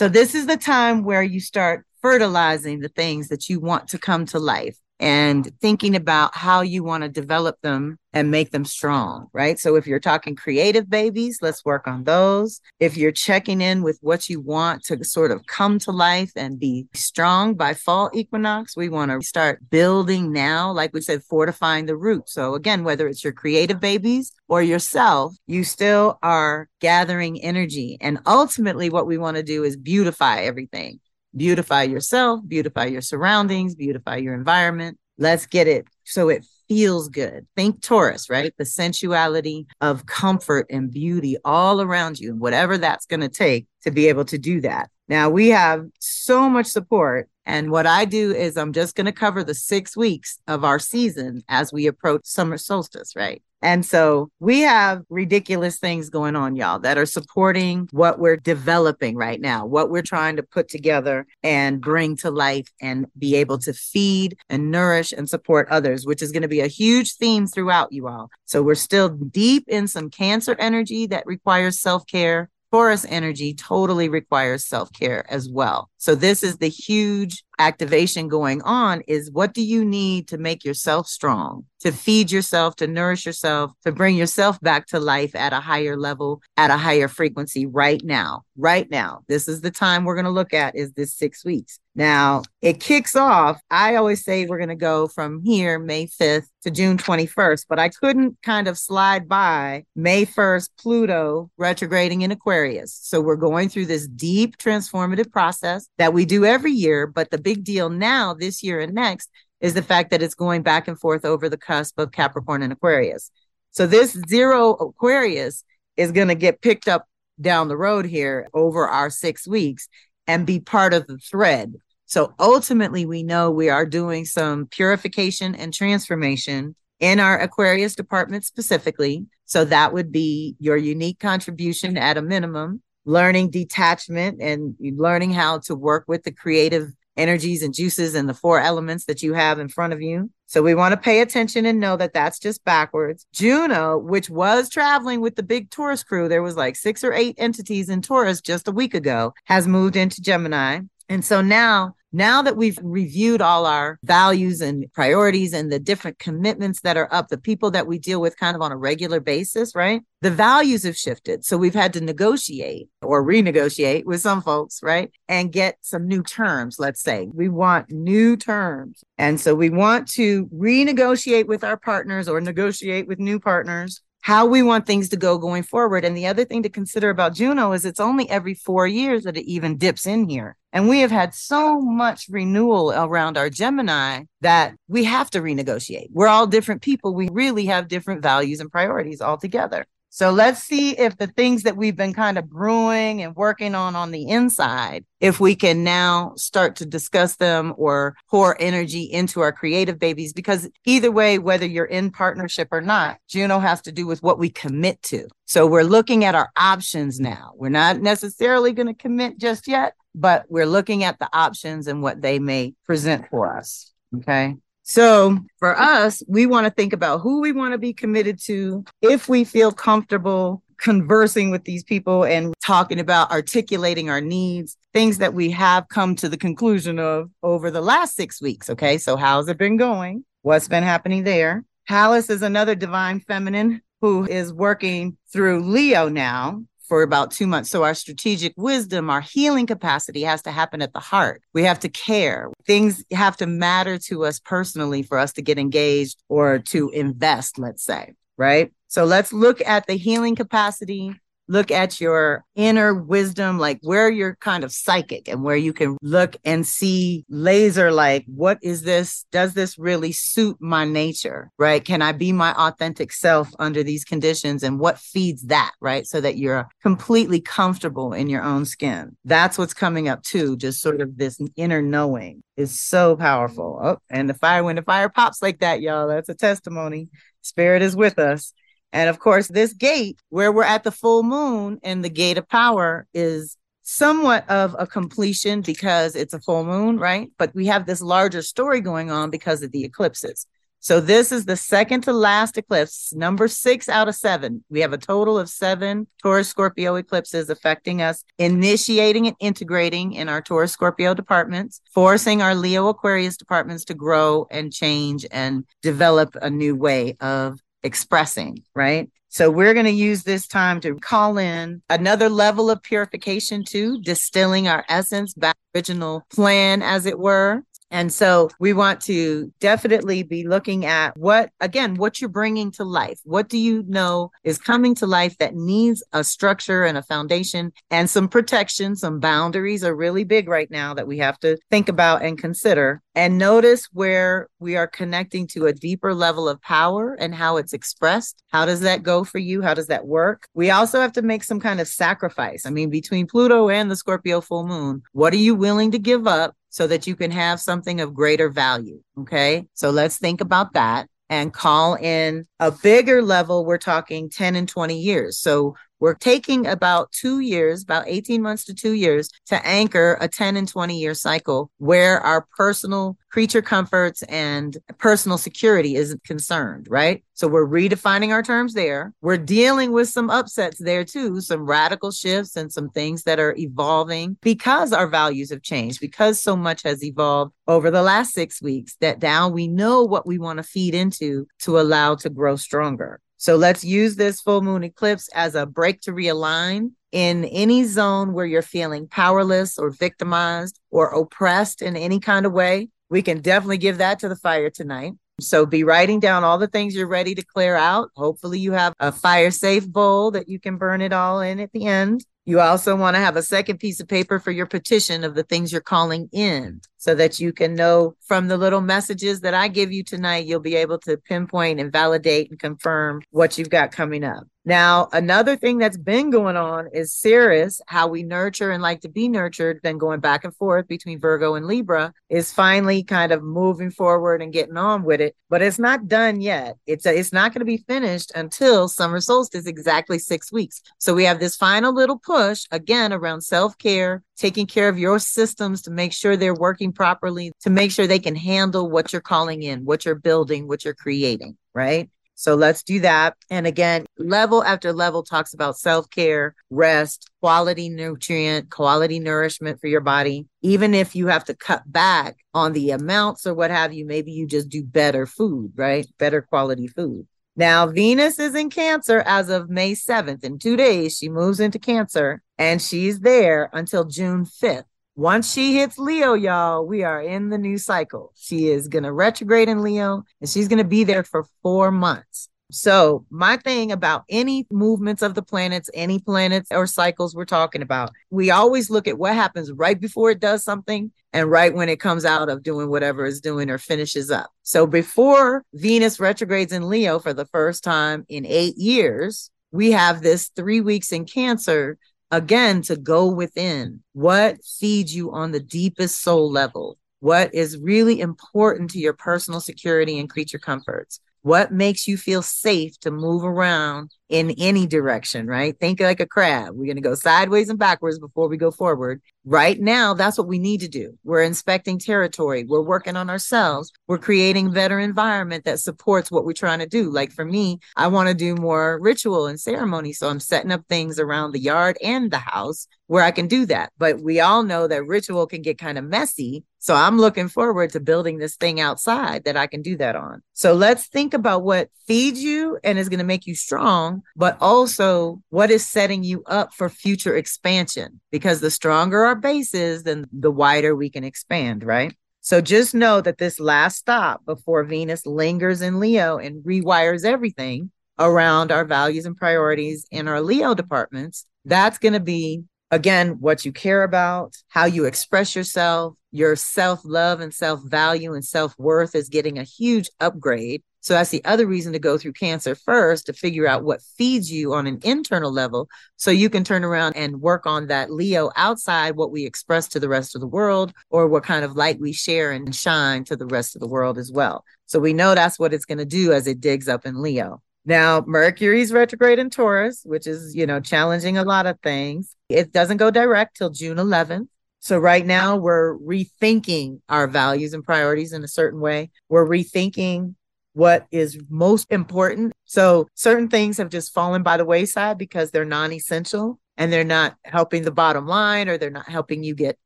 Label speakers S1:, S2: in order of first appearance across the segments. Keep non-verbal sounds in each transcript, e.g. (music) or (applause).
S1: So this is the time where you start fertilizing the things that you want to come to life and thinking about how you want to develop them and make them strong, right? So if you're talking creative babies, let's work on those. If you're checking in with what you want to sort of come to life and be strong by fall equinox, we want to start building now, like we said, fortifying the root. So again, whether it's your creative babies or yourself, you still are gathering energy. And ultimately, what we want to do is beautify everything beautify yourself, beautify your surroundings, beautify your environment. Let's get it so it feels good. Think Taurus, right? The sensuality of comfort and beauty all around you, whatever that's going to take to be able to do that. Now, we have so much support. And what I do is I'm just going to cover the six weeks of our season as we approach summer solstice, right? And so we have ridiculous things going on, y'all, that are supporting what we're developing right now, what we're trying to put together and bring to life and be able to feed and nourish and support others, which is going to be a huge theme throughout you all. So we're still deep in some cancer energy that requires self care Taurus energy totally requires self-care as well. So this is the huge activation going on is what do you need to make yourself strong, to feed yourself, to nourish yourself, to bring yourself back to life at a higher level, at a higher frequency right now. Right now. This is the time we're going to look at is this 6 weeks. Now, it kicks off. I always say we're going to go from here May 5th to June 21st, but I couldn't kind of slide by May 1st Pluto retrograding in Aquarius. So we're going through this deep transformative process that we do every year, but the big deal now, this year and next, is the fact that it's going back and forth over the cusp of Capricorn and Aquarius. So this zero Aquarius is going to get picked up down the road here over our six weeks and be part of the thread. So ultimately, we know we are doing some purification and transformation in our Aquarius department specifically. So that would be your unique contribution at a minimum, learning detachment and learning how to work with the creative energies and juices and the four elements that you have in front of you. So we want to pay attention and know that that's just backwards. Juno, which was traveling with the big Taurus crew, there was like six or eight entities in Taurus just a week ago, has moved into Gemini. And so now now that we've reviewed all our values and priorities and the different commitments that are up, the people that we deal with kind of on a regular basis, right? The values have shifted. So we've had to negotiate or renegotiate with some folks, right? And get some new terms, let's say. We want new terms. And so we want to renegotiate with our partners or negotiate with new partners how we want things to go going forward. And the other thing to consider about Juno is it's only every four years that it even dips in here. And we have had so much renewal around our Gemini that we have to renegotiate. We're all different people. We really have different values and priorities altogether. So let's see if the things that we've been kind of brewing and working on on the inside, if we can now start to discuss them or pour energy into our creative babies. Because either way, whether you're in partnership or not, Juno has to do with what we commit to. So we're looking at our options now. We're not necessarily going to commit just yet, but we're looking at the options and what they may present for us. Okay. So for us, we want to think about who we want to be committed to, if we feel comfortable conversing with these people and talking about articulating our needs, things that we have come to the conclusion of over the last six weeks. Okay. So, how's it been going? What's been happening there? Pallas is another divine feminine who is working through Leo now for about two months. So our strategic wisdom, our healing capacity has to happen at the heart. We have to care. Things have to matter to us personally for us to get engaged or to invest, let's say, right? So let's look at the healing capacity look at your inner wisdom, like where you're kind of psychic and where you can look and see laser like, what is this? Does this really suit my nature? Right? Can I be my authentic self under these conditions? And what feeds that? Right? So that you're completely comfortable in your own skin. That's what's coming up too. Just sort of this inner knowing is so powerful. Oh, and the fire, when the fire pops like that, y'all, that's a testimony. Spirit is with us. And of course, this gate where we're at the full moon and the gate of power is somewhat of a completion because it's a full moon, right? But we have this larger story going on because of the eclipses. So this is the second to last eclipse, number six out of seven. We have a total of seven Taurus Scorpio eclipses affecting us, initiating and integrating in our Taurus Scorpio departments, forcing our Leo Aquarius departments to grow and change and develop a new way of expressing, right? So we're going to use this time to call in another level of purification too, distilling our essence back original plan as it were and so we want to definitely be looking at what, again, what you're bringing to life. What do you know is coming to life that needs a structure and a foundation and some protection? Some boundaries are really big right now that we have to think about and consider. And notice where we are connecting to a deeper level of power and how it's expressed. How does that go for you? How does that work? We also have to make some kind of sacrifice. I mean, between Pluto and the Scorpio full moon, what are you willing to give up so that you can have something of greater value. Okay. So let's think about that and call in a bigger level. We're talking 10 and 20 years. So we're taking about two years, about 18 months to two years to anchor a 10 and 20 year cycle where our personal creature comforts and personal security isn't concerned, right? So we're redefining our terms there. We're dealing with some upsets there too, some radical shifts and some things that are evolving because our values have changed, because so much has evolved over the last six weeks that now we know what we want to feed into to allow to grow stronger. So let's use this full moon eclipse as a break to realign in any zone where you're feeling powerless or victimized or oppressed in any kind of way. We can definitely give that to the fire tonight. So be writing down all the things you're ready to clear out. Hopefully, you have a fire safe bowl that you can burn it all in at the end. You also want to have a second piece of paper for your petition of the things you're calling in so that you can know from the little messages that I give you tonight, you'll be able to pinpoint and validate and confirm what you've got coming up. Now, another thing that's been going on is Ceres, how we nurture and like to be nurtured, then going back and forth between Virgo and Libra, is finally kind of moving forward and getting on with it. But it's not done yet. It's a, it's not going to be finished until summer solstice, exactly six weeks. So we have this final little push again around self care, taking care of your systems to make sure they're working properly, to make sure they can handle what you're calling in, what you're building, what you're creating, right? So let's do that. And again, level after level talks about self care, rest, quality nutrient, quality nourishment for your body. Even if you have to cut back on the amounts or what have you, maybe you just do better food, right? Better quality food. Now, Venus is in Cancer as of May 7th. In two days, she moves into Cancer and she's there until June 5th. Once she hits Leo, y'all, we are in the new cycle. She is going to retrograde in Leo and she's going to be there for four months. So, my thing about any movements of the planets, any planets or cycles we're talking about, we always look at what happens right before it does something and right when it comes out of doing whatever it's doing or finishes up. So, before Venus retrogrades in Leo for the first time in eight years, we have this three weeks in Cancer again to go within. What feeds you on the deepest soul level? What is really important to your personal security and creature comforts what makes you feel safe to move around in any direction, right? Think like a crab. We're going to go sideways and backwards before we go forward. Right now, that's what we need to do. We're inspecting territory. We're working on ourselves. We're creating better environment that supports what we're trying to do. Like for me, I want to do more ritual and ceremony. So I'm setting up things around the yard and the house where I can do that. But we all know that ritual can get kind of messy. So I'm looking forward to building this thing outside that I can do that on. So let's think about what feeds you and is going to make you strong, but also what is setting you up for future expansion. Because the stronger our base is, then the wider we can expand, right? So just know that this last stop before Venus lingers in Leo and rewires everything around our values and priorities in our Leo departments, that's going to be again what you care about, how you express yourself, your self love and self value and self worth is getting a huge upgrade. So that's the other reason to go through cancer first to figure out what feeds you on an internal level so you can turn around and work on that Leo outside what we express to the rest of the world or what kind of light we share and shine to the rest of the world as well. So we know that's what it's going to do as it digs up in Leo. Now, Mercury's retrograde in Taurus, which is, you know, challenging a lot of things. It doesn't go direct till June 11th. So right now we're rethinking our values and priorities in a certain way. We're rethinking what is most important. So certain things have just fallen by the wayside because they're non essential and they're not helping the bottom line or they're not helping you get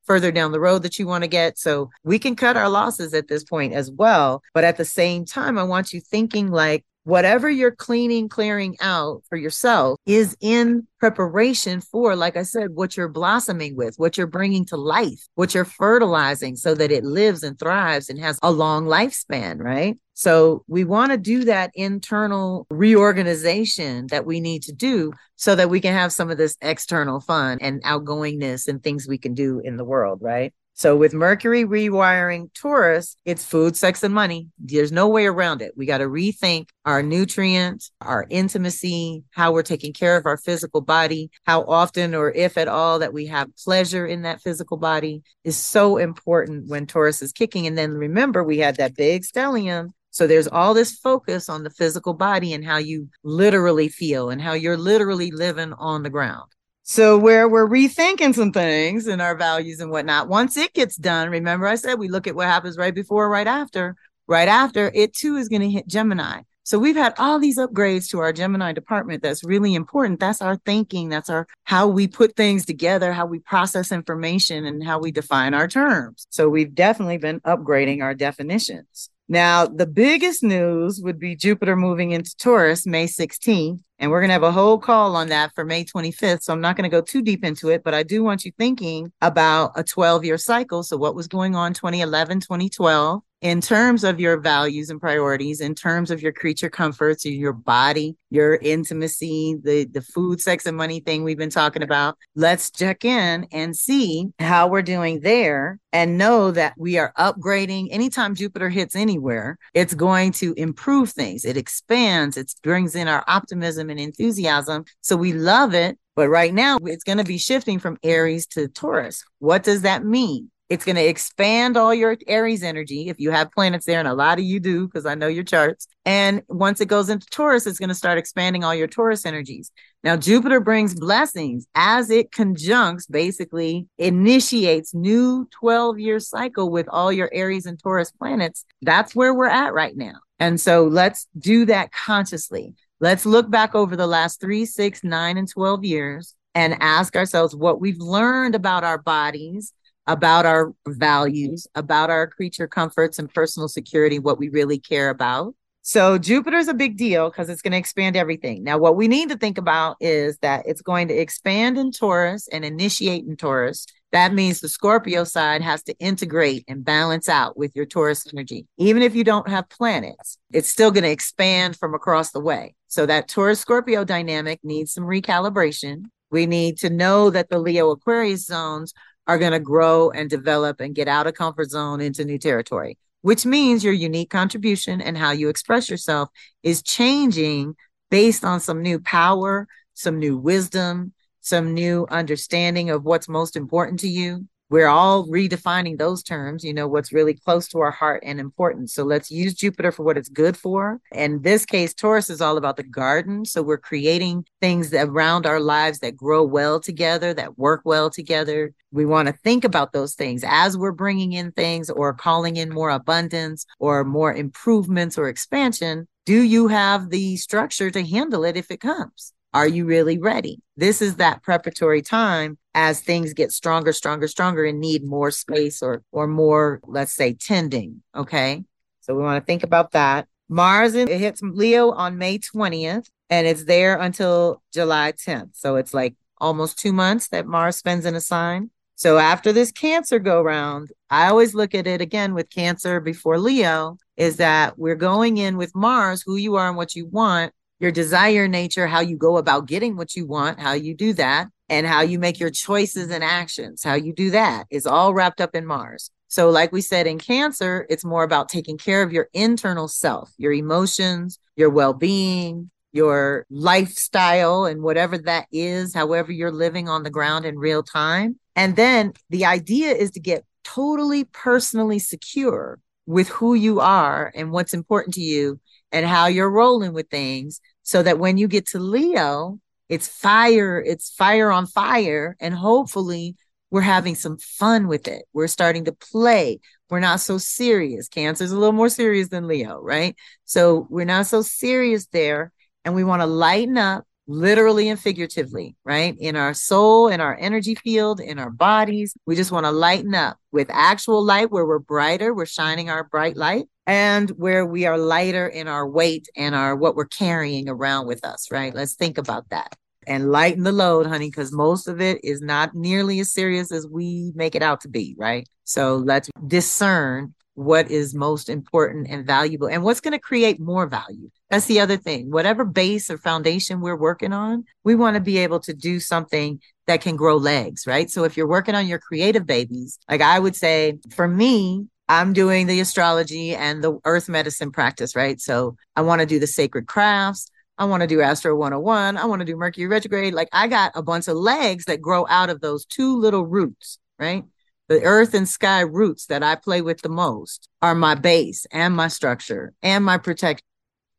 S1: further down the road that you want to get. So we can cut our losses at this point as well. But at the same time, I want you thinking like, whatever you're cleaning, clearing out for yourself is in preparation for, like I said, what you're blossoming with, what you're bringing to life, what you're fertilizing so that it lives and thrives and has a long lifespan, right? So we want to do that internal reorganization that we need to do so that we can have some of this external fun and outgoingness and things we can do in the world, right? So with Mercury rewiring Taurus, it's food, sex, and money. There's no way around it. We got to rethink our nutrients, our intimacy, how we're taking care of our physical body, how often or if at all that we have pleasure in that physical body is so important when Taurus is kicking. And then remember, we had that big stellium so there's all this focus on the physical body and how you literally feel and how you're literally living on the ground. So where we're rethinking some things and our values and whatnot, once it gets done, remember I said we look at what happens right before, right after. Right after, it too is going to hit Gemini. So we've had all these upgrades to our Gemini department. That's really important. That's our thinking. That's our how we put things together, how we process information, and how we define our terms. So we've definitely been upgrading our definitions. Now, the biggest news would be Jupiter moving into Taurus May 16th. And we're going to have a whole call on that for May 25th. So I'm not going to go too deep into it, but I do want you thinking about a 12 year cycle. So, what was going on 2011, 2012? In terms of your values and priorities, in terms of your creature comforts, your body, your intimacy, the, the food, sex, and money thing we've been talking about, let's check in and see how we're doing there and know that we are upgrading. Anytime Jupiter hits anywhere, it's going to improve things. It expands, it brings in our optimism and enthusiasm. So we love it. But right now, it's going to be shifting from Aries to Taurus. What does that mean? It's going to expand all your Aries energy if you have planets there, and a lot of you do because I know your charts. And once it goes into Taurus, it's going to start expanding all your Taurus energies. Now, Jupiter brings blessings as it conjuncts, basically initiates new 12 year cycle with all your Aries and Taurus planets. That's where we're at right now. And so let's do that consciously. Let's look back over the last three, six, nine, and 12 years and ask ourselves what we've learned about our bodies about our values, about our creature comforts and personal security, what we really care about. So Jupiter's a big deal because it's going to expand everything. Now, what we need to think about is that it's going to expand in Taurus and initiate in Taurus. That means the Scorpio side has to integrate and balance out with your Taurus energy. Even if you don't have planets, it's still going to expand from across the way. So that Taurus Scorpio dynamic needs some recalibration. We need to know that the Leo Aquarius zones are going to grow and develop and get out of comfort zone into new territory, which means your unique contribution and how you express yourself is changing based on some new power, some new wisdom, some new understanding of what's most important to you we're all redefining those terms, you know, what's really close to our heart and important. So let's use Jupiter for what it's good for. In this case, Taurus is all about the garden. So we're creating things around our lives that grow well together, that work well together. We want to think about those things as we're bringing in things or calling in more abundance or more improvements or expansion. Do you have the structure to handle it if it comes? Are you really ready? This is that preparatory time as things get stronger, stronger, stronger and need more space or or more, let's say, tending. Okay. So we want to think about that. Mars it hits Leo on May 20th and it's there until July 10th. So it's like almost two months that Mars spends in a sign. So after this Cancer go round, I always look at it again with Cancer before Leo is that we're going in with Mars, who you are and what you want, your desire nature, how you go about getting what you want, how you do that, and how you make your choices and actions, how you do that is all wrapped up in Mars. So, like we said in Cancer, it's more about taking care of your internal self, your emotions, your well being, your lifestyle, and whatever that is, however you're living on the ground in real time. And then the idea is to get totally personally secure with who you are and what's important to you and how you're rolling with things so that when you get to Leo, it's fire, it's fire on fire. And hopefully, we're having some fun with it. We're starting to play. We're not so serious. Cancer's a little more serious than Leo, right? So we're not so serious there. And we want to lighten up literally and figuratively, right? In our soul, in our energy field, in our bodies. We just want to lighten up with actual light where we're brighter, we're shining our bright light, and where we are lighter in our weight and our what we're carrying around with us, right? Let's think about that and lighten the load, honey, because most of it is not nearly as serious as we make it out to be, right? So let's discern what is most important and valuable and what's going to create more value. That's the other thing. Whatever base or foundation we're working on, we want to be able to do something that can grow legs, right? So if you're working on your creative babies, like I would say for me, I'm doing the astrology and the earth medicine practice, right? So I want to do the sacred crafts. I want to do Astro 101. I want to do Mercury retrograde. Like I got a bunch of legs that grow out of those two little roots, right? The earth and sky roots that I play with the most are my base and my structure and my protection,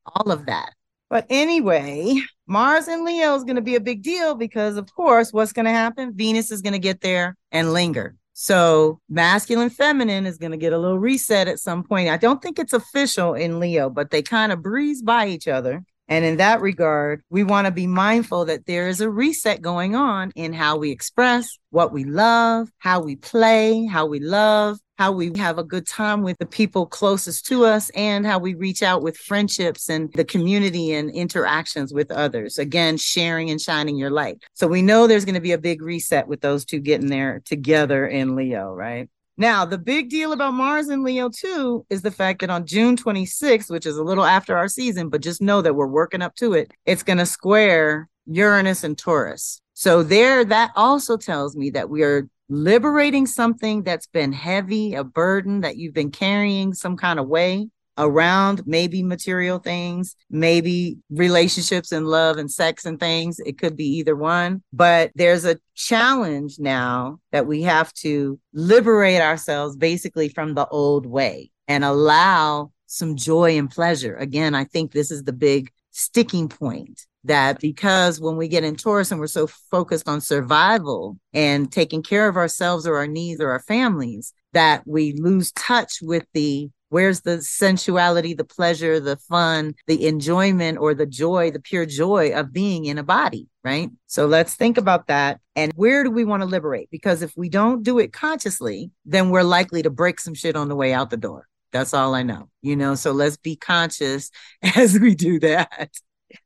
S1: all of that. But anyway, Mars and Leo is going to be a big deal because, of course, what's going to happen? Venus is going to get there and linger. So masculine feminine is going to get a little reset at some point. I don't think it's official in Leo, but they kind of breeze by each other. And in that regard, we want to be mindful that there is a reset going on in how we express what we love, how we play, how we love, how we have a good time with the people closest to us, and how we reach out with friendships and the community and interactions with others. Again, sharing and shining your light. So we know there's going to be a big reset with those two getting there together in Leo, right? Now, the big deal about Mars and Leo too is the fact that on June 26th, which is a little after our season, but just know that we're working up to it, it's going to square Uranus and Taurus. So, there, that also tells me that we are liberating something that's been heavy, a burden that you've been carrying some kind of way around maybe material things, maybe relationships and love and sex and things. It could be either one, but there's a challenge now that we have to liberate ourselves basically from the old way and allow some joy and pleasure. Again, I think this is the big sticking point that because when we get in Taurus and we're so focused on survival and taking care of ourselves or our needs or our families, that we lose touch with the Where's the sensuality, the pleasure, the fun, the enjoyment, or the joy, the pure joy of being in a body, right? So let's think about that. And where do we want to liberate? Because if we don't do it consciously, then we're likely to break some shit on the way out the door. That's all I know, you know? So let's be conscious (laughs) as we do that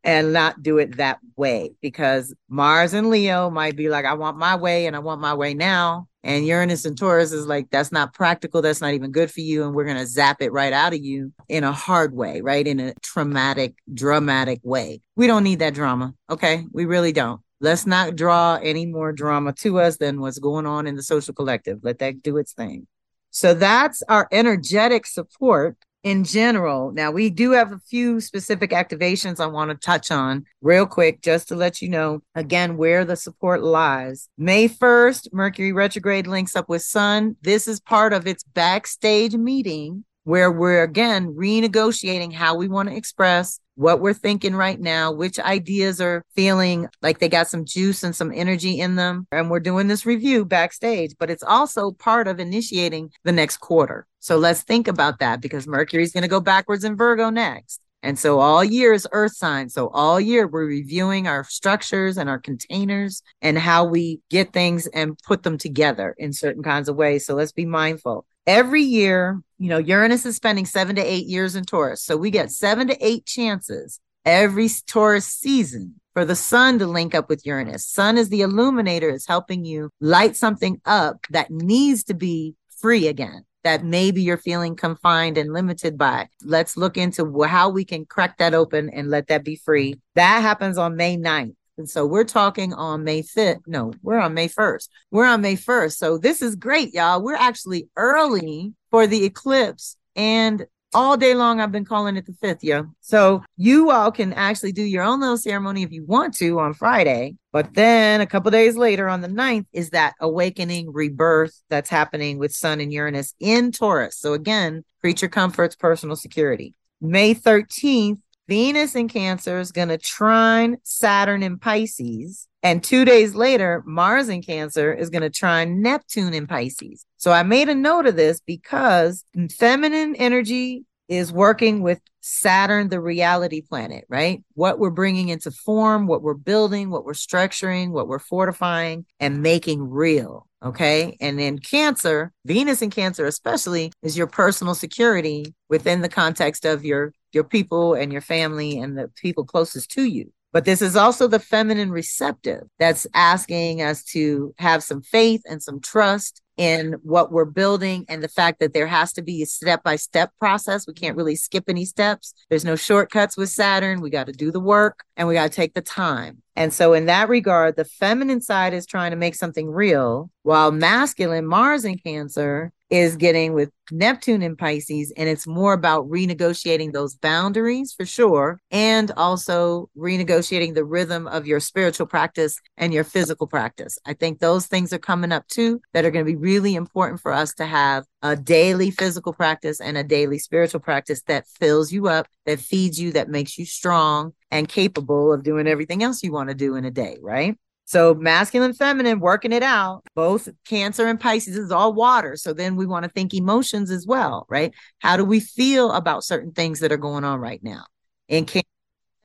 S1: and not do it that way because Mars and Leo might be like, I want my way and I want my way now. And Uranus and Taurus is like, that's not practical. That's not even good for you. And we're going to zap it right out of you in a hard way, right? In a traumatic, dramatic way. We don't need that drama. Okay. We really don't. Let's not draw any more drama to us than what's going on in the social collective. Let that do its thing. So that's our energetic support in general. Now, we do have a few specific activations I want to touch on real quick, just to let you know again where the support lies. May 1st, Mercury retrograde links up with Sun. This is part of its backstage meeting where we're again renegotiating how we want to express what we're thinking right now, which ideas are feeling like they got some juice and some energy in them. And we're doing this review backstage, but it's also part of initiating the next quarter. So let's think about that because Mercury's going to go backwards in Virgo next. And so all year is earth sign. So all year we're reviewing our structures and our containers and how we get things and put them together in certain kinds of ways. So let's be mindful every year, you know, Uranus is spending seven to eight years in Taurus. So we get seven to eight chances every Taurus season for the sun to link up with Uranus. Sun is the illuminator, is helping you light something up that needs to be free again. That maybe you're feeling confined and limited by. Let's look into how we can crack that open and let that be free. That happens on May 9th. And so we're talking on May 5th. No, we're on May 1st. We're on May 1st. So this is great, y'all. We're actually early for the eclipse. And all day long, I've been calling it the 5th, yeah. So you all can actually do your own little ceremony if you want to on Friday. But then a couple days later on the 9th is that awakening rebirth that's happening with Sun and Uranus in Taurus. So again, creature comforts, personal security. May 13th Venus in Cancer is going to trine Saturn in Pisces. And two days later, Mars in Cancer is going to trine Neptune in Pisces. So I made a note of this because feminine energy is working with Saturn, the reality planet, right? What we're bringing into form, what we're building, what we're structuring, what we're fortifying and making real. Okay. And then Cancer, Venus in Cancer, especially, is your personal security within the context of your your people and your family and the people closest to you. But this is also the feminine receptive that's asking us to have some faith and some trust in what we're building and the fact that there has to be a step by step process. We can't really skip any steps. There's no shortcuts with Saturn. We got to do the work and we got to take the time. And so, in that regard, the feminine side is trying to make something real, while masculine, Mars in Cancer, is getting with Neptune in Pisces. And it's more about renegotiating those boundaries for sure, and also renegotiating the rhythm of your spiritual practice and your physical practice. I think those things are coming up too that are going to be really important for us to have a daily physical practice and a daily spiritual practice that fills you up, that feeds you, that makes you strong and capable of doing everything else you want to do in a day, right? So masculine, feminine, working it out. Both Cancer and Pisces is all water. So then we want to think emotions as well, right? How do we feel about certain things that are going on right now? And Cancer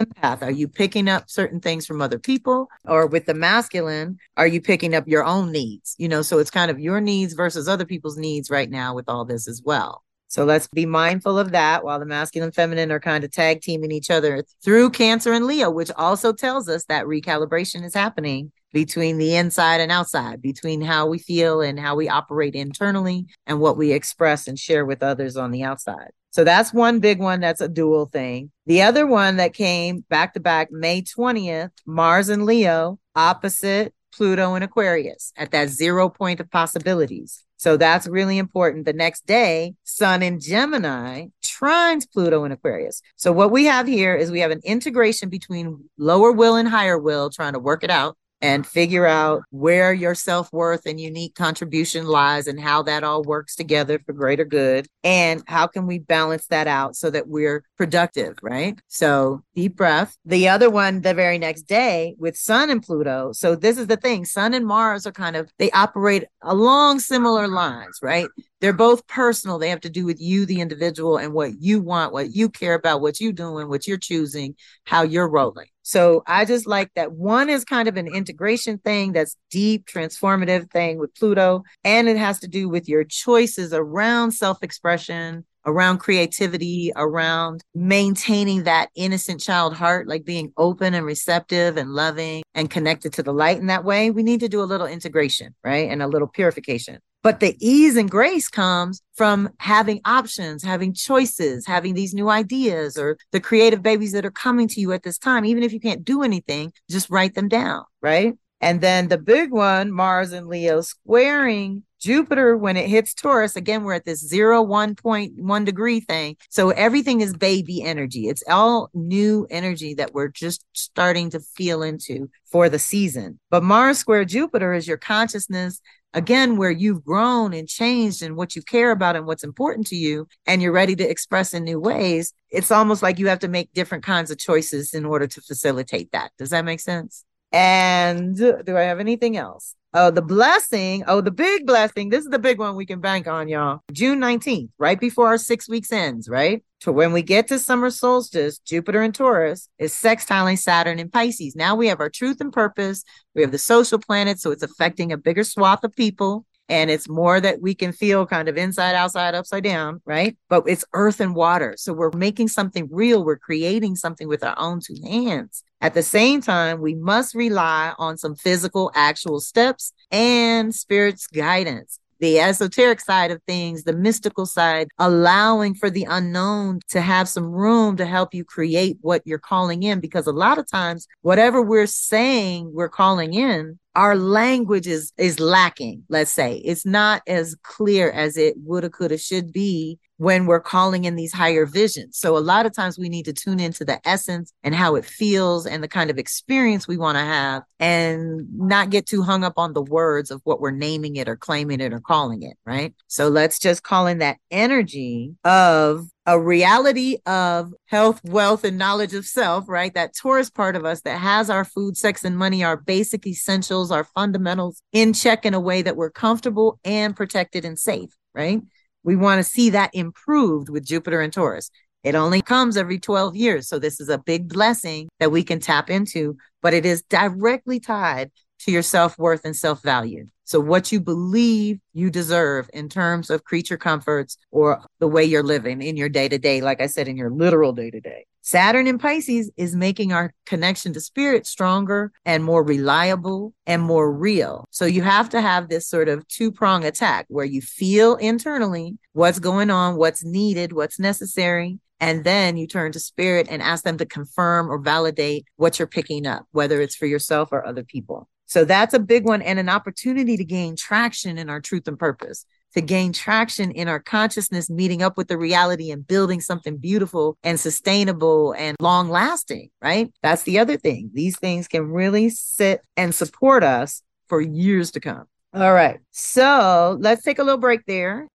S1: empath, are you picking up certain things from other people? Or with the masculine, are you picking up your own needs? You know, so it's kind of your needs versus other people's needs right now with all this as well. So let's be mindful of that while the masculine and feminine are kind of tag teaming each other through Cancer and Leo, which also tells us that recalibration is happening between the inside and outside, between how we feel and how we operate internally and what we express and share with others on the outside. So that's one big one that's a dual thing. The other one that came back to back May 20th, Mars and Leo, opposite Pluto and Aquarius at that zero point of possibilities. So that's really important. The next day, Sun in Gemini trines Pluto in Aquarius. So what we have here is we have an integration between lower will and higher will, trying to work it out and figure out where your self worth and unique contribution lies and how that all works together for greater good. And how can we balance that out so that we're productive, right? So deep breath. The other one, the very next day with Sun and Pluto. So this is the thing Sun and Mars are kind of, they operate along similar lines, right? they're both personal. They have to do with you, the individual, and what you want, what you care about, what you're doing, what you're choosing, how you're rolling. So I just like that one is kind of an integration thing that's deep, transformative thing with Pluto. And it has to do with your choices around self expression, around creativity, around maintaining that innocent child heart, like being open and receptive and loving and connected to the light in that way. We need to do a little integration, right? And a little purification. But the ease and grace comes from having options, having choices, having these new ideas or the creative babies that are coming to you at this time. Even if you can't do anything, just write them down, right? And then the big one, Mars and Leo squaring Jupiter when it hits Taurus. Again, we're at this zero, 1.1 degree thing. So everything is baby energy. It's all new energy that we're just starting to feel into for the season. But Mars square Jupiter is your consciousness again where you've grown and changed and what you care about and what's important to you and you're ready to express in new ways it's almost like you have to make different kinds of choices in order to facilitate that does that make sense and do i have anything else Oh, the blessing. Oh, the big blessing. This is the big one we can bank on, y'all. June 19th, right before our six weeks ends, right? To when we get to summer solstice, Jupiter and Taurus is sextiling Saturn and Pisces. Now we have our truth and purpose. We have the social planet. So it's affecting a bigger swath of people and it's more that we can feel kind of inside, outside, upside down, right? But it's earth and water. So we're making something real. We're creating something with our own two hands. At the same time, we must rely on some physical, actual steps and spirit's guidance the esoteric side of things, the mystical side, allowing for the unknown to have some room to help you create what you're calling in. Because a lot of times, whatever we're saying we're calling in, our language is is lacking let's say. It's not as clear as it woulda coulda should be when we're calling in these higher visions. So a lot of times we need to tune into the essence and how it feels and the kind of experience we want to have and not get too hung up on the words of what we're naming it or claiming it or calling it right? So let's just call in that energy of a reality of health, wealth, and knowledge of self, right? That Taurus part of us that has our food, sex, and money, our basic essentials, our fundamentals in check in a way that we're comfortable and protected and safe, right? We want to see that improved with Jupiter and Taurus. It only comes every 12 years. So this is a big blessing that we can tap into, but it is directly tied to your self worth and self value. So, what you believe you deserve in terms of creature comforts or the way you're living in your day to day, like I said, in your literal day to day. Saturn in Pisces is making our connection to spirit stronger and more reliable and more real. So, you have to have this sort of two prong attack where you feel internally what's going on, what's needed, what's necessary, and then you turn to spirit and ask them to confirm or validate what you're picking up, whether it's for yourself or other people. So that's a big one and an opportunity to gain traction in our truth and purpose, to gain traction in our consciousness, meeting up with the reality and building something beautiful and sustainable and long lasting, right? That's the other thing. These things can really sit and support us for years to come. All right. So let's take a little break there.